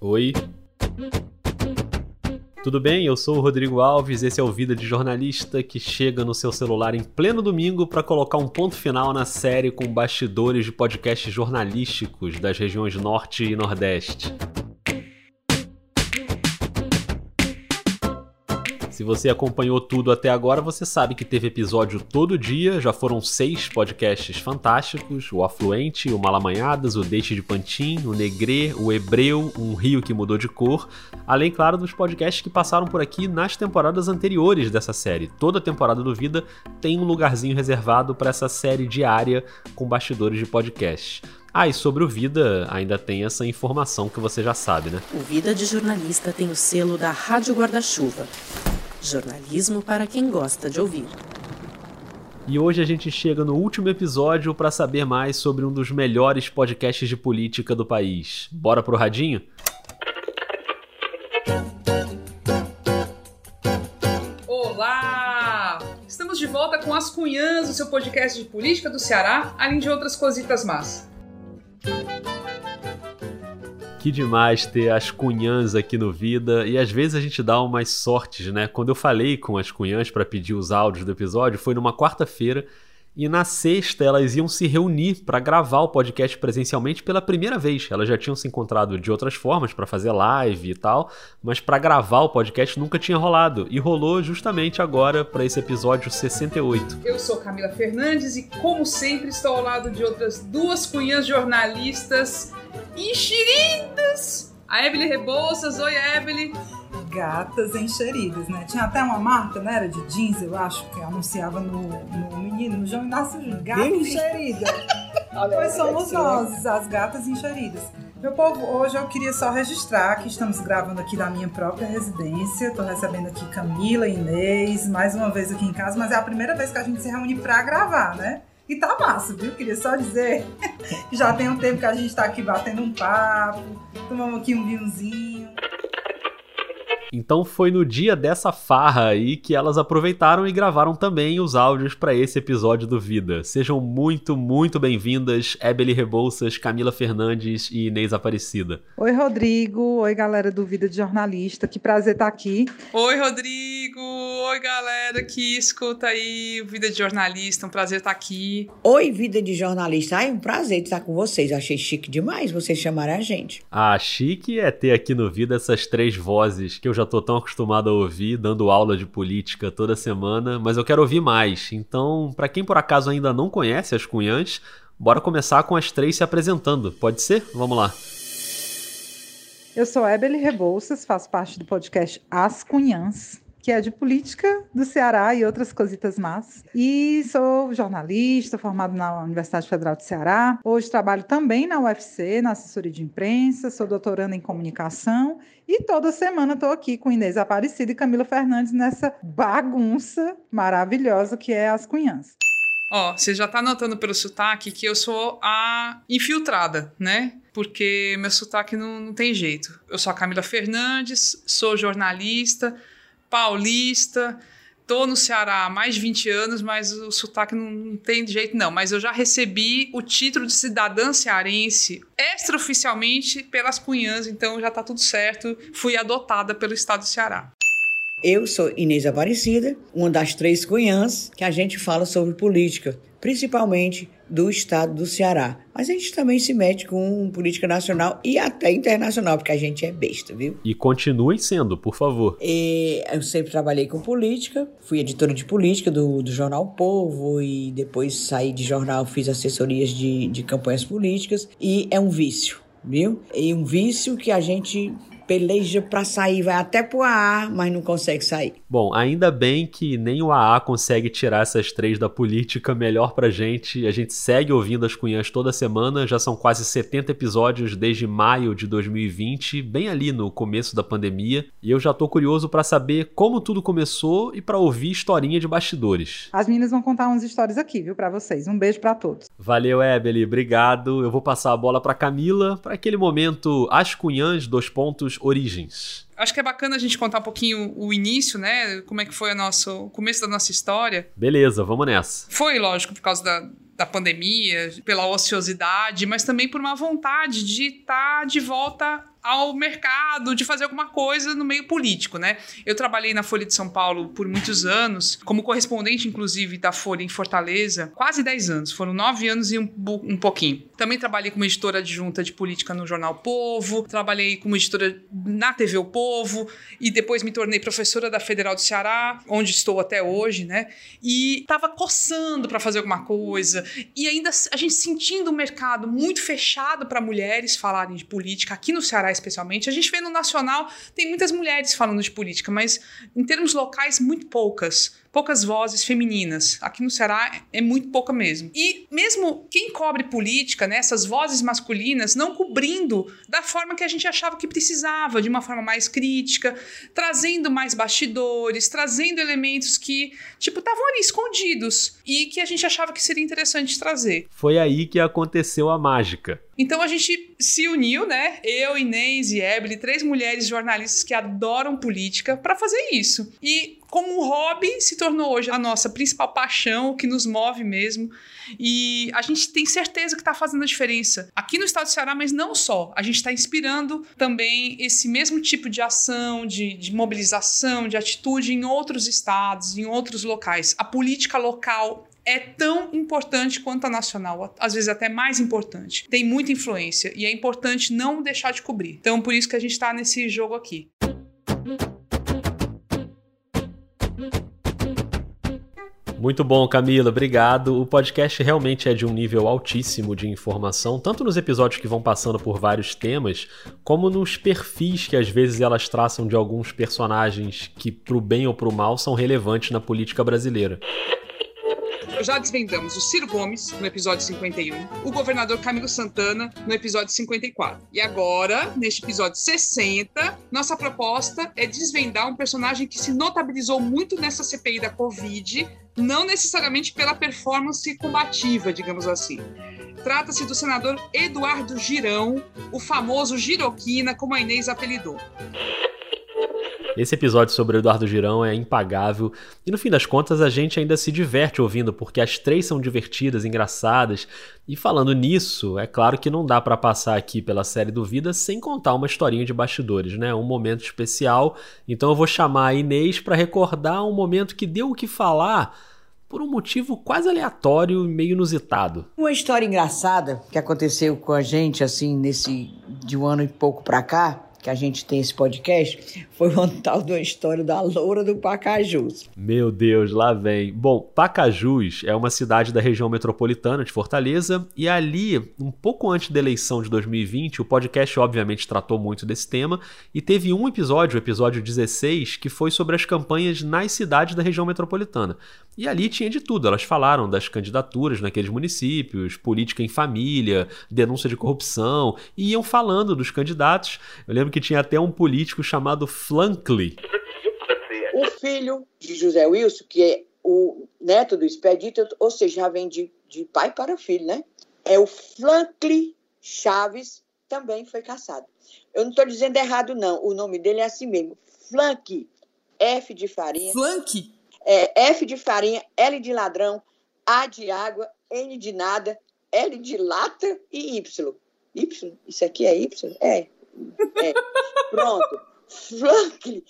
Oi. Tudo bem? Eu sou o Rodrigo Alves, esse é o Vida de Jornalista que chega no seu celular em pleno domingo para colocar um ponto final na série com bastidores de podcasts jornalísticos das regiões Norte e Nordeste. Se você acompanhou tudo até agora, você sabe que teve episódio todo dia, já foram seis podcasts fantásticos: o Afluente, o Malamanhadas, o Deixe de Pantin, o Negrê, o Hebreu, um Rio que mudou de cor, além, claro, dos podcasts que passaram por aqui nas temporadas anteriores dessa série. Toda temporada do Vida tem um lugarzinho reservado para essa série diária com bastidores de podcast. Ah, e sobre o Vida, ainda tem essa informação que você já sabe, né? O Vida de Jornalista tem o selo da Rádio Guarda-Chuva. Jornalismo para quem gosta de ouvir. E hoje a gente chega no último episódio para saber mais sobre um dos melhores podcasts de política do país. Bora pro radinho? Olá! Estamos de volta com As Cunhãs, o seu podcast de política do Ceará, além de outras cositas más. Que demais ter as cunhãs aqui no Vida e às vezes a gente dá umas sortes, né? Quando eu falei com as cunhãs para pedir os áudios do episódio, foi numa quarta-feira e na sexta elas iam se reunir para gravar o podcast presencialmente pela primeira vez. Elas já tinham se encontrado de outras formas para fazer live e tal, mas para gravar o podcast nunca tinha rolado e rolou justamente agora para esse episódio 68. Eu sou Camila Fernandes e como sempre estou ao lado de outras duas cunhãs jornalistas enxeridas. A Ebele Rebouças, oi Ebele gatas encheridas, né? Tinha até uma marca, né? Era de jeans, eu acho, que anunciava no, no menino, no João Inácio Júnior. Gata encherida. pois somos nós, as gatas encheridas. Meu povo, hoje eu queria só registrar que estamos gravando aqui da minha própria residência. Estou recebendo aqui Camila e Inês, mais uma vez aqui em casa, mas é a primeira vez que a gente se reúne para gravar, né? E tá massa, viu? Queria só dizer que já tem um tempo que a gente tá aqui batendo um papo, tomamos aqui um vinhozinho. Então foi no dia dessa farra aí que elas aproveitaram e gravaram também os áudios para esse episódio do Vida. Sejam muito, muito bem-vindas, Ebele Rebouças, Camila Fernandes e Inês Aparecida. Oi, Rodrigo. Oi, galera do Vida de Jornalista. Que prazer estar aqui. Oi, Rodrigo. Oi, galera que escuta aí Vida de Jornalista. Um prazer estar aqui. Oi, Vida de Jornalista. Ai, um prazer estar com vocês. Achei chique demais vocês chamarem a gente. Ah, chique é ter aqui no Vida essas três vozes que eu já já tô tão acostumado a ouvir, dando aula de política toda semana, mas eu quero ouvir mais. Então, para quem por acaso ainda não conhece as Cunhãs, bora começar com as três se apresentando. Pode ser? Vamos lá. Eu sou Ebele Rebouças, faço parte do podcast As Cunhãs que é de política do Ceará e outras cositas más. E sou jornalista, formado na Universidade Federal do Ceará. Hoje trabalho também na UFC, na assessoria de imprensa, sou doutoranda em comunicação e toda semana estou aqui com Inês Aparecida e Camila Fernandes nessa bagunça maravilhosa que é as Cunhãs. Ó, você já tá notando pelo sotaque que eu sou a infiltrada, né? Porque meu sotaque não, não tem jeito. Eu sou a Camila Fernandes, sou jornalista, paulista. Tô no Ceará há mais de 20 anos, mas o sotaque não, não tem jeito, não. Mas eu já recebi o título de cidadã cearense extraoficialmente pelas cunhãs, então já tá tudo certo. Fui adotada pelo estado do Ceará. Eu sou Inês Aparecida, uma das três cunhãs que a gente fala sobre política, principalmente do estado do Ceará. Mas a gente também se mete com política nacional e até internacional, porque a gente é besta, viu? E continue sendo, por favor. E eu sempre trabalhei com política, fui editora de política do, do Jornal Povo e depois saí de jornal, fiz assessorias de, de campanhas políticas e é um vício, viu? E um vício que a gente peleja para sair, vai até pro AA, mas não consegue sair. Bom, ainda bem que nem o AA consegue tirar essas três da política melhor pra gente. A gente segue ouvindo as cunhãs toda semana, já são quase 70 episódios desde maio de 2020, bem ali no começo da pandemia, e eu já tô curioso para saber como tudo começou e para ouvir historinha de bastidores. As meninas vão contar umas histórias aqui, viu, para vocês. Um beijo para todos. Valeu, Ebeli, obrigado. Eu vou passar a bola para Camila para aquele momento as cunhãs, dois pontos, origens. Acho que é bacana a gente contar um pouquinho o início, né? Como é que foi o nosso o começo da nossa história. Beleza, vamos nessa. Foi, lógico, por causa da, da pandemia, pela ociosidade, mas também por uma vontade de estar tá de volta ao mercado, de fazer alguma coisa no meio político, né? Eu trabalhei na Folha de São Paulo por muitos anos, como correspondente, inclusive, da Folha em Fortaleza, quase 10 anos, foram 9 anos e um, um pouquinho. Também trabalhei como editora adjunta de política no Jornal Povo, trabalhei como editora na TV O Povo e depois me tornei professora da Federal do Ceará, onde estou até hoje, né? E estava coçando para fazer alguma coisa e ainda a gente sentindo o mercado muito fechado para mulheres falarem de política aqui no Ceará especialmente. A gente vê no nacional, tem muitas mulheres falando de política, mas em termos locais, muito poucas poucas vozes femininas. Aqui no Ceará é muito pouca mesmo. E mesmo quem cobre política, né, essas vozes masculinas, não cobrindo da forma que a gente achava que precisava, de uma forma mais crítica, trazendo mais bastidores, trazendo elementos que, tipo, estavam ali escondidos e que a gente achava que seria interessante trazer. Foi aí que aconteceu a mágica. Então a gente se uniu, né? Eu, Inês e Ebele, três mulheres jornalistas que adoram política, para fazer isso. E como um hobby se tornou hoje a nossa principal paixão, o que nos move mesmo. E a gente tem certeza que está fazendo a diferença aqui no estado do Ceará, mas não só. A gente está inspirando também esse mesmo tipo de ação, de, de mobilização, de atitude em outros estados, em outros locais. A política local é tão importante quanto a nacional, às vezes até mais importante. Tem muita influência e é importante não deixar de cobrir. Então, por isso que a gente está nesse jogo aqui. Muito bom, Camila, obrigado. O podcast realmente é de um nível altíssimo de informação, tanto nos episódios que vão passando por vários temas, como nos perfis que às vezes elas traçam de alguns personagens que, pro bem ou pro mal, são relevantes na política brasileira já desvendamos o Ciro Gomes, no episódio 51, o governador Camilo Santana, no episódio 54. E agora, neste episódio 60, nossa proposta é desvendar um personagem que se notabilizou muito nessa CPI da Covid, não necessariamente pela performance combativa, digamos assim. Trata-se do senador Eduardo Girão, o famoso Giroquina, como a Inês apelidou. Esse episódio sobre o Eduardo Girão é impagável e no fim das contas a gente ainda se diverte ouvindo porque as três são divertidas, engraçadas. E falando nisso, é claro que não dá para passar aqui pela série do Vida sem contar uma historinha de bastidores, né? Um momento especial. Então eu vou chamar a Inês para recordar um momento que deu o que falar por um motivo quase aleatório e meio inusitado. Uma história engraçada que aconteceu com a gente assim nesse de um ano e pouco para cá que a gente tem esse podcast, foi uma tal uma história da loura do Pacajus. Meu Deus, lá vem. Bom, Pacajus é uma cidade da região metropolitana de Fortaleza e ali, um pouco antes da eleição de 2020, o podcast obviamente tratou muito desse tema e teve um episódio, o episódio 16, que foi sobre as campanhas nas cidades da região metropolitana. E ali tinha de tudo. Elas falaram das candidaturas naqueles municípios, política em família, denúncia de corrupção, e iam falando dos candidatos. Eu lembro que tinha até um político chamado Flankly. O filho de José Wilson, que é o neto do expedito, ou seja, já vem de, de pai para filho, né? É o Flankly Chaves, também foi caçado. Eu não estou dizendo errado, não. O nome dele é assim mesmo. Flank. F de farinha. Flank? É, F de farinha, L de ladrão, A de água, N de nada, L de lata e Y. Y? Isso aqui é Y? É. É. Pronto. Franklin.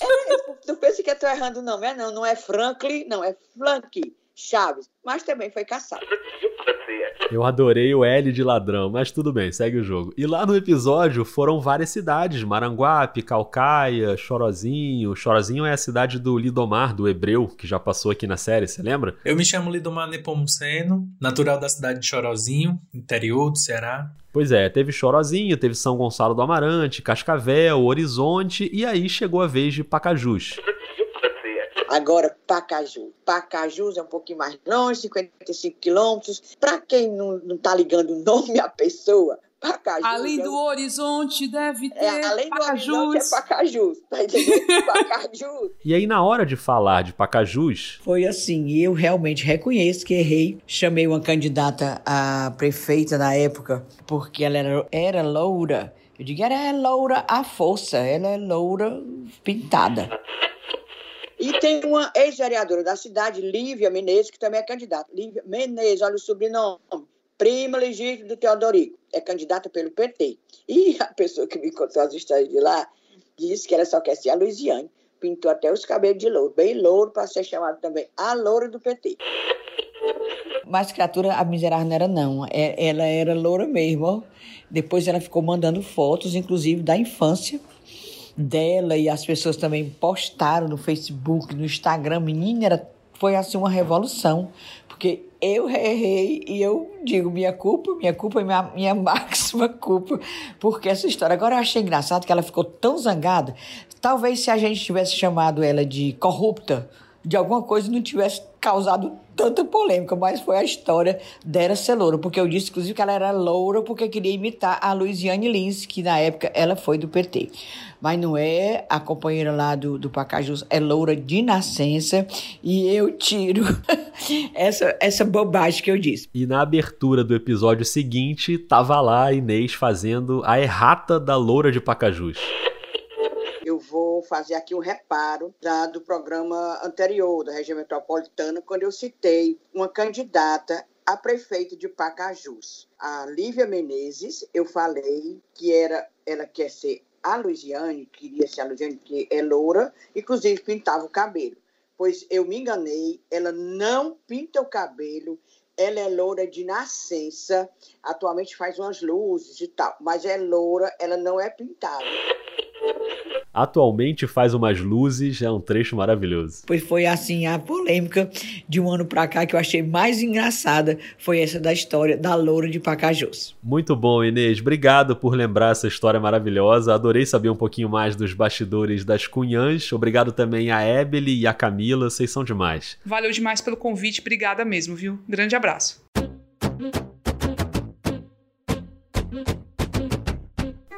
É, tu pensa que eu estou errando o nome? É não, não é Franklin, não, é Flank Chaves. Mas também foi caçado. Eu adorei o L de ladrão, mas tudo bem, segue o jogo. E lá no episódio foram várias cidades: Maranguape, Calcaia, Chorozinho. Chorozinho é a cidade do Lidomar, do hebreu, que já passou aqui na série, você lembra? Eu me chamo Lidomar Nepomuceno, natural da cidade de Chorozinho, interior do Ceará. Pois é, teve Chorozinho, teve São Gonçalo do Amarante, Cascavel, Horizonte e aí chegou a vez de Pacajus. Agora, Pacaju. Pacajus é um pouquinho mais longe, 55 quilômetros. Para quem não, não tá ligando o nome à pessoa, Pacajus. Além do é... horizonte deve ter. É, além do Pacajus. horizonte é Pacajus. Tá? Pacajus. E aí, na hora de falar de Pacajus. Foi assim, e eu realmente reconheço que errei. Chamei uma candidata a prefeita na época, porque ela era, era loura Eu digo, ela é loura à força, ela é loura pintada. E tem uma ex-vereadora da cidade, Lívia Menezes, que também é candidata. Lívia Menezes, olha o sobrenome. Prima legítima do Teodorico. É candidata pelo PT. E a pessoa que me contou as histórias de lá disse que ela só quer ser a Luiziane. Pintou até os cabelos de louro, bem louro, para ser chamada também a loura do PT. Mas criatura, a miserável não era não. É, ela era loura mesmo. Depois ela ficou mandando fotos, inclusive da infância dela e as pessoas também postaram no Facebook, no Instagram. Menina, era, foi assim uma revolução, porque eu errei e eu digo minha culpa, minha culpa e minha, minha máxima culpa, porque essa história. Agora eu achei engraçado que ela ficou tão zangada. Talvez se a gente tivesse chamado ela de corrupta, de alguma coisa não tivesse causado tanta polêmica, mas foi a história dela ser loura, porque eu disse, inclusive, que ela era loura porque queria imitar a Luiziane Lins, que na época ela foi do PT. Mas não é, a companheira lá do, do Pacajus é loura de nascença, e eu tiro essa, essa bobagem que eu disse. E na abertura do episódio seguinte, tava lá a Inês fazendo a errata da loura de Pacajus vou fazer aqui um reparo da, do programa anterior, da região metropolitana, quando eu citei uma candidata a prefeita de Pacajus, a Lívia Menezes. Eu falei que era, ela quer ser a Luiziane, queria ser a Luiziane, que é loura, inclusive pintava o cabelo. Pois eu me enganei, ela não pinta o cabelo, ela é loura de nascença, atualmente faz umas luzes e tal, mas é loura, ela não é pintada. Atualmente faz umas luzes, é um trecho maravilhoso. Pois foi assim, a polêmica de um ano pra cá que eu achei mais engraçada foi essa da história da loura de Pacajus. Muito bom, Inês. Obrigado por lembrar essa história maravilhosa. Adorei saber um pouquinho mais dos bastidores das Cunhãs. Obrigado também a Ebele e a Camila, vocês são demais. Valeu demais pelo convite, obrigada mesmo, viu? Grande abraço.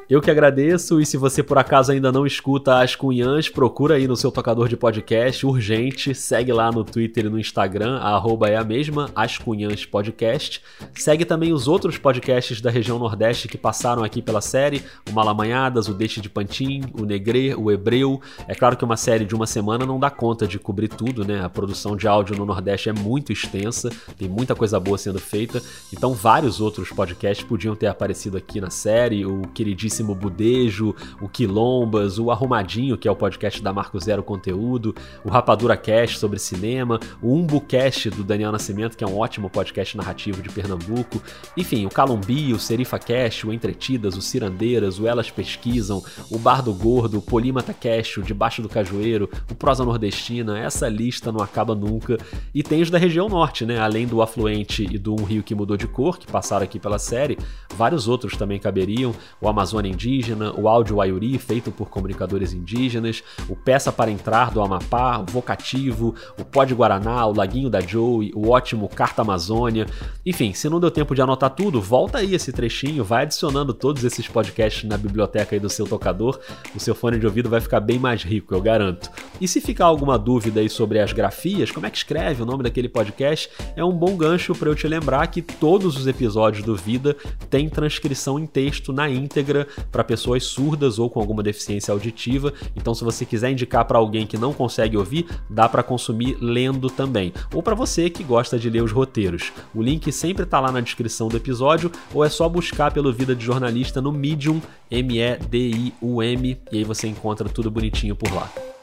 Eu que agradeço, e se você por acaso ainda não escuta As Cunhãs, procura aí no seu tocador de podcast, urgente, segue lá no Twitter e no Instagram, a arroba é a mesma, As Cunhãs Podcast. Segue também os outros podcasts da região Nordeste que passaram aqui pela série, o Malamanhadas, o Deixe de Pantin, o Negrê, o Hebreu. É claro que uma série de uma semana não dá conta de cobrir tudo, né? A produção de áudio no Nordeste é muito extensa, tem muita coisa boa sendo feita, então vários outros podcasts podiam ter aparecido aqui na série, o queridíssimo Queridíssimo Budejo, o Quilombas, o Arrumadinho, que é o podcast da Marco Zero Conteúdo, o Rapadura Cast sobre cinema, o Umbu Cast do Daniel Nascimento, que é um ótimo podcast narrativo de Pernambuco, enfim, o Calumbi, o Serifa Cast, o Entretidas, o Cirandeiras, o Elas Pesquisam, o Bar do Gordo, o Polímata Cast, o Debaixo do Cajueiro, o Prosa Nordestina, essa lista não acaba nunca. E tem os da região norte, né? Além do Afluente e do Um Rio que Mudou de Cor, que passaram aqui pela série, vários outros também caberiam, o Amazônia Indígena, o áudio Ayuri, feito por comunicadores indígenas, o Peça para Entrar do Amapá, o Vocativo, o Pod Guaraná, o Laguinho da Joey, o ótimo Carta Amazônia. Enfim, se não deu tempo de anotar tudo, volta aí esse trechinho, vai adicionando todos esses podcasts na biblioteca aí do seu tocador, o seu fone de ouvido vai ficar bem mais rico, eu garanto. E se ficar alguma dúvida aí sobre as grafias, como é que escreve o nome daquele podcast, é um bom gancho para eu te lembrar que todos os episódios do Vida têm transcrição em texto na íntegra para pessoas surdas ou com alguma deficiência auditiva. Então, se você quiser indicar para alguém que não consegue ouvir, dá para consumir lendo também. Ou para você que gosta de ler os roteiros. O link sempre está lá na descrição do episódio ou é só buscar pelo Vida de Jornalista no Medium, M-E-D-I-U-M, e aí você encontra tudo bonitinho por lá.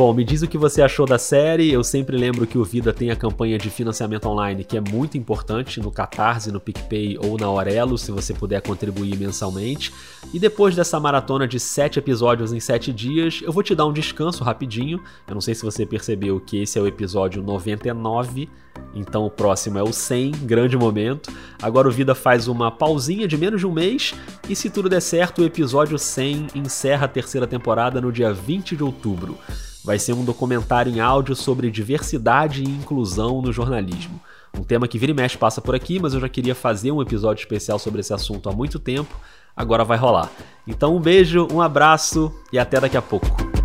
Bom, me diz o que você achou da série. Eu sempre lembro que o Vida tem a campanha de financiamento online, que é muito importante no Catarse, no PicPay ou na Aurelo, se você puder contribuir mensalmente. E depois dessa maratona de sete episódios em sete dias, eu vou te dar um descanso rapidinho. Eu não sei se você percebeu que esse é o episódio 99, então o próximo é o 100, grande momento. Agora o Vida faz uma pausinha de menos de um mês e se tudo der certo, o episódio 100 encerra a terceira temporada no dia 20 de outubro vai ser um documentário em áudio sobre diversidade e inclusão no jornalismo. Um tema que vira e mexe passa por aqui, mas eu já queria fazer um episódio especial sobre esse assunto há muito tempo, agora vai rolar. Então um beijo, um abraço e até daqui a pouco.